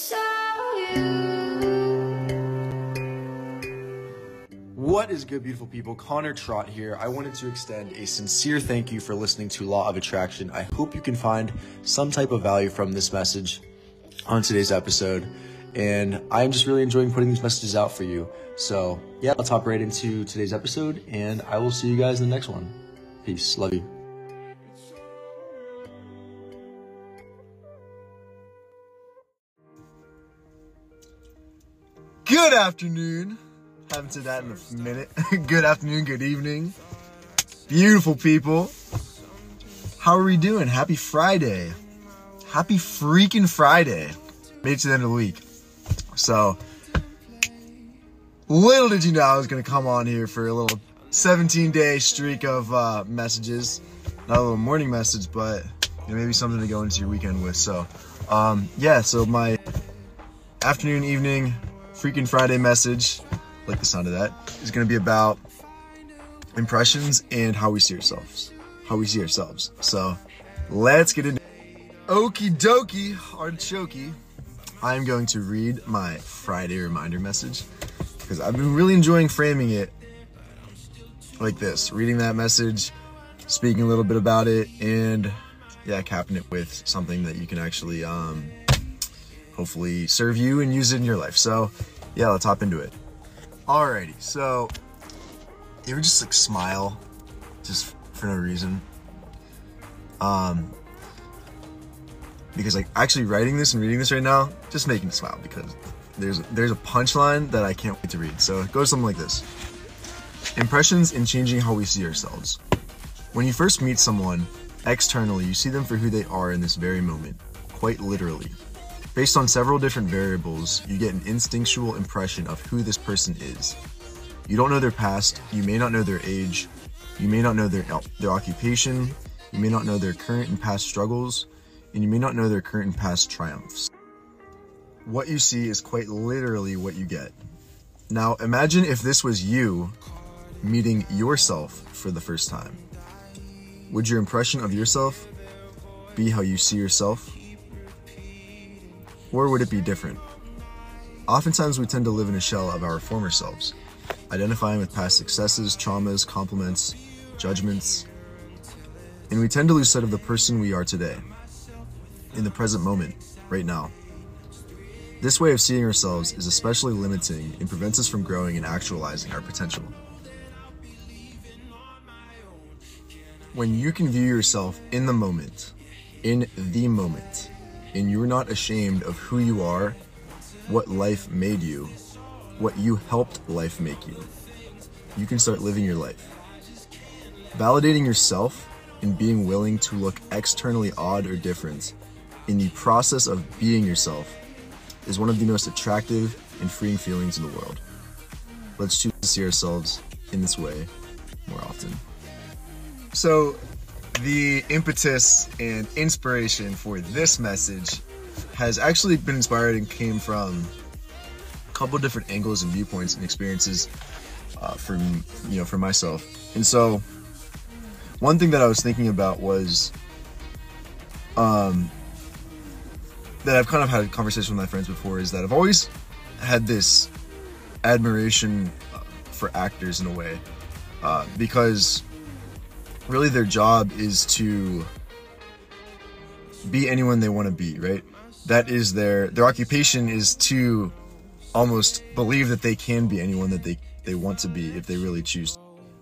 It's all you. What is good, beautiful people? Connor Trott here. I wanted to extend a sincere thank you for listening to Law of Attraction. I hope you can find some type of value from this message on today's episode. And I'm just really enjoying putting these messages out for you. So, yeah, let's hop right into today's episode, and I will see you guys in the next one. Peace. Love you. Good afternoon. Haven't said that in a minute. good afternoon, good evening. Beautiful people. How are we doing? Happy Friday. Happy freaking Friday. Made it to the end of the week. So, little did you know I was going to come on here for a little 17 day streak of uh, messages. Not a little morning message, but you know, maybe something to go into your weekend with. So, um, yeah, so my afternoon, evening, freaking Friday message, like the sound of that, is going to be about impressions and how we see ourselves. How we see ourselves. So, let's get into Okie dokie, artichoke. I'm going to read my Friday reminder message because I've been really enjoying framing it like this reading that message, speaking a little bit about it, and yeah, capping it with something that you can actually um, hopefully serve you and use it in your life. So, yeah, let's hop into it. Alrighty, so you ever just like smile just for no reason? Um, because like actually writing this and reading this right now just making me smile because there's there's a punchline that I can't wait to read. So it goes something like this. Impressions in changing how we see ourselves. When you first meet someone, externally, you see them for who they are in this very moment, quite literally. Based on several different variables, you get an instinctual impression of who this person is. You don't know their past, you may not know their age, you may not know their, their occupation, you may not know their current and past struggles, and you may not know their current and past triumphs. What you see is quite literally what you get. Now, imagine if this was you meeting yourself for the first time. Would your impression of yourself be how you see yourself? Or would it be different? Oftentimes, we tend to live in a shell of our former selves, identifying with past successes, traumas, compliments, judgments, and we tend to lose sight of the person we are today, in the present moment, right now. This way of seeing ourselves is especially limiting and prevents us from growing and actualizing our potential. When you can view yourself in the moment, in the moment, and you're not ashamed of who you are, what life made you, what you helped life make you, you can start living your life. Validating yourself and being willing to look externally odd or different in the process of being yourself is one of the most attractive and freeing feelings in the world. Let's choose to see ourselves in this way more often. So, the impetus and inspiration for this message has actually been inspired and came from a couple different angles and viewpoints and experiences uh, from you know for myself. And so, one thing that I was thinking about was um, that I've kind of had a conversation with my friends before is that I've always had this admiration uh, for actors in a way uh, because really their job is to be anyone they want to be right? That is their their occupation is to almost believe that they can be anyone that they they want to be if they really choose.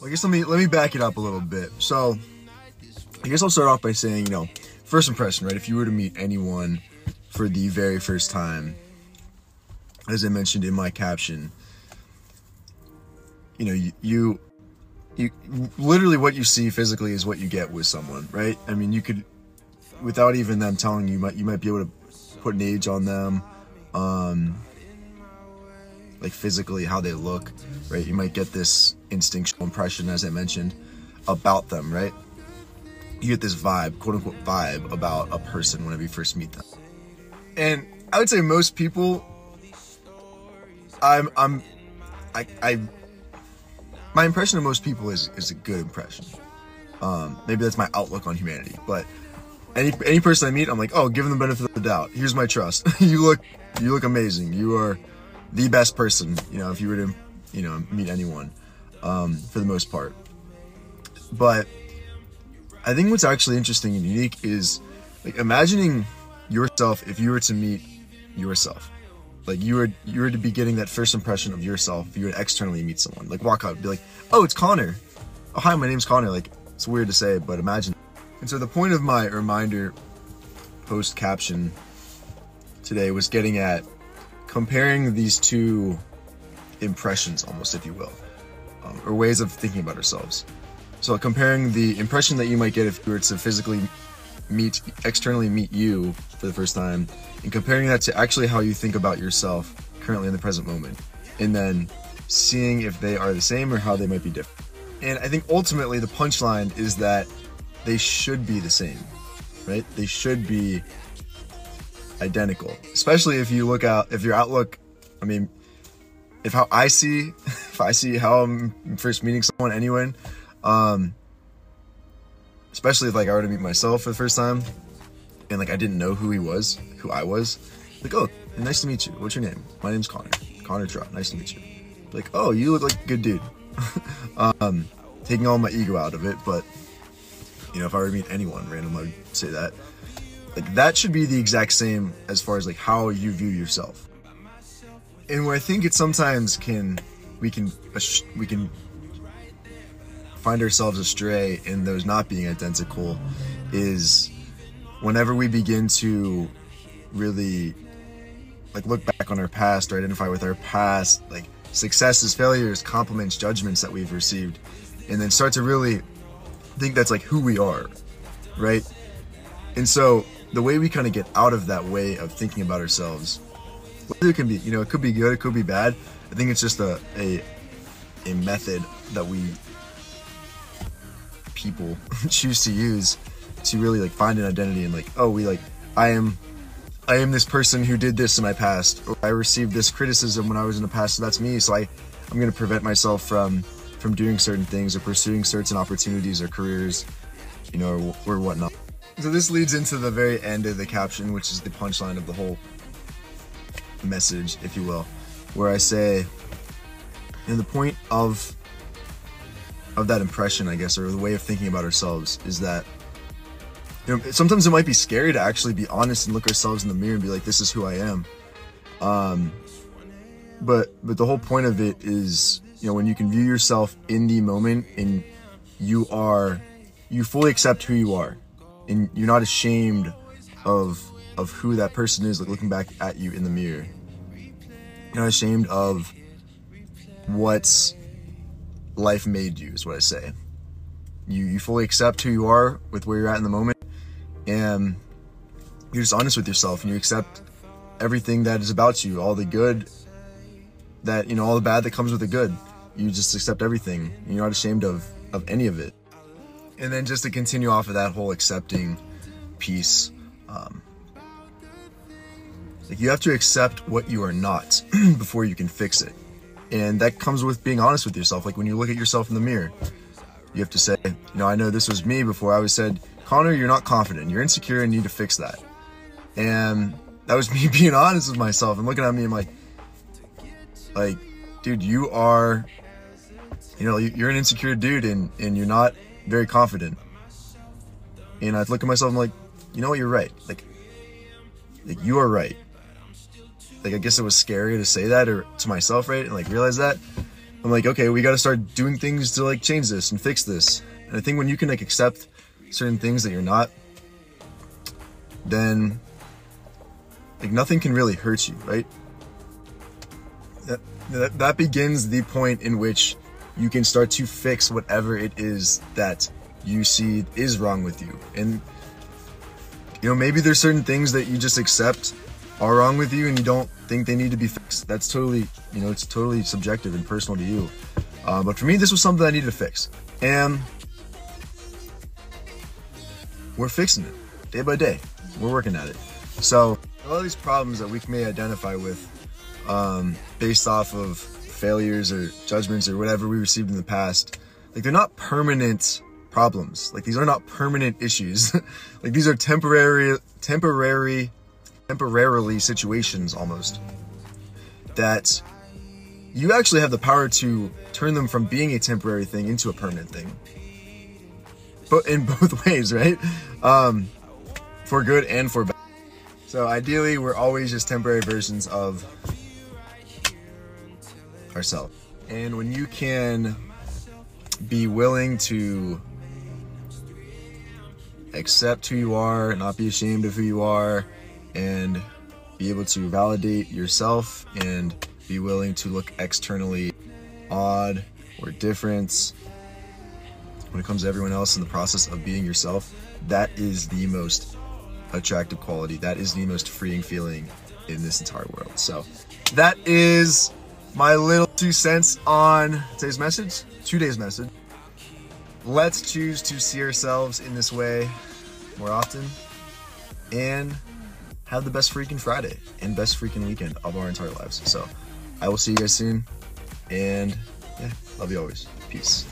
Well, i guess let me let me back it up a little bit. So i guess i'll start off by saying you know first impression right? If you were to meet anyone for the very first time as i mentioned in my caption you know you, you you literally what you see physically is what you get with someone, right? I mean, you could without even them telling you, you might you might be able to put an age on them, um, like physically how they look, right? You might get this instinctual impression, as I mentioned, about them, right? You get this vibe, quote unquote vibe about a person whenever you first meet them, and I would say most people, I'm I'm I I my impression of most people is is a good impression. Um, maybe that's my outlook on humanity. But any any person I meet, I'm like, oh, give them the benefit of the doubt. Here's my trust. you look you look amazing. You are the best person, you know, if you were to, you know, meet anyone, um, for the most part. But I think what's actually interesting and unique is like imagining yourself if you were to meet yourself. Like you were you were to be getting that first impression of yourself if you to externally meet someone. Like walk out be like, oh it's Connor. Oh hi, my name's Connor. Like it's weird to say, but imagine. And so the point of my reminder post caption today was getting at comparing these two impressions almost if you will um, or ways of thinking about ourselves so comparing the impression that you might get if you were to physically meet externally meet you for the first time and comparing that to actually how you think about yourself currently in the present moment and then seeing if they are the same or how they might be different. And i think ultimately the punchline is that they should be the same right? They should be identical especially if you look out if your outlook i mean if how i see if i see how i'm first meeting someone anyone um especially if like I were to meet myself for the first time and like I didn't know who he was, who I was. Like, oh, nice to meet you. What's your name? My name's Connor. Connor Trott. Nice to meet you. Like, oh, you look like a good dude. um, taking all my ego out of it, but you know, if I were to meet anyone random, I would say that. Like that should be the exact same as far as like how you view yourself. And where I think it sometimes can, we can, we can find ourselves astray in those not being identical is whenever we begin to really like look back on our past or identify with our past like successes failures compliments judgments that we've received and then start to really think that's like who we are right? And so the way we kind of get out of that way of thinking about ourselves whether it can be you know it could be good it could be bad i think it's just a a, a method that we people choose to use to really like find an identity and like oh we like i am i am this person who did this in my past. Or i received this criticism when i was in the past so that's me. So i i'm going to prevent myself from from doing certain things or pursuing certain opportunities or careers you know or, or whatnot. So this leads into the very end of the caption which is the punchline of the whole message if you will where i say in the point of of that impression, I guess, or the way of thinking about ourselves is that you know sometimes it might be scary to actually be honest and look ourselves in the mirror and be like, "This is who I am." Um, but but the whole point of it is, you know, when you can view yourself in the moment and you are you fully accept who you are and you're not ashamed of of who that person is like looking back at you in the mirror you're not ashamed of what's life made you, is what I say. You, you fully accept who you are with where you're at in the moment, and you're just honest with yourself, and you accept everything that is about you, all the good that, you know, all the bad that comes with the good. You just accept everything. You're not ashamed of, of any of it. And then just to continue off of that whole accepting piece, um, like you have to accept what you are not before you can fix it. And that comes with being honest with yourself. Like when you look at yourself in the mirror, you have to say, you know, I know this was me before I was said, Connor, you're not confident. You're insecure and you need to fix that. And that was me being honest with myself and looking at me and like, like, dude, you are, you know, you're an insecure dude and, and you're not very confident. And I'd look at myself and I'm like, you know what, you're right. Like, like you are right like I guess it was scary to say that or to myself, right? And like realize that. I'm like, okay, we got to start doing things to like change this and fix this. And I think when you can like accept certain things that you're not, then like nothing can really hurt you, right? That, that, that begins the point in which you can start to fix whatever it is that you see is wrong with you. And you know, maybe there's certain things that you just accept are wrong with you and you don't think they need to be fixed, that's totally, you know, it's totally subjective and personal to you. Uh, but for me, this was something I needed to fix. And we're fixing it day by day. We're working at it. So, a lot of these problems that we may identify with um, based off of failures or judgments or whatever we received in the past, like they're not permanent problems. Like these are not permanent issues. like these are temporary, temporary temporarily situations almost that you actually have the power to turn them from being a temporary thing into a permanent thing. But in both ways, right? Um, for good and for bad. So ideally, we're always just temporary versions of ourselves. And when you can be willing to accept who you are, not be ashamed of who you are, and be able to validate yourself and be willing to look externally odd or different when it comes to everyone else in the process of being yourself, that is the most attractive quality. That is the most freeing feeling in this entire world. So that is my little two cents on today's message, today's message. Let's choose to see ourselves in this way more often and have the best freaking Friday and best freaking weekend of our entire lives. So I will see you guys soon. And yeah, love you always. Peace.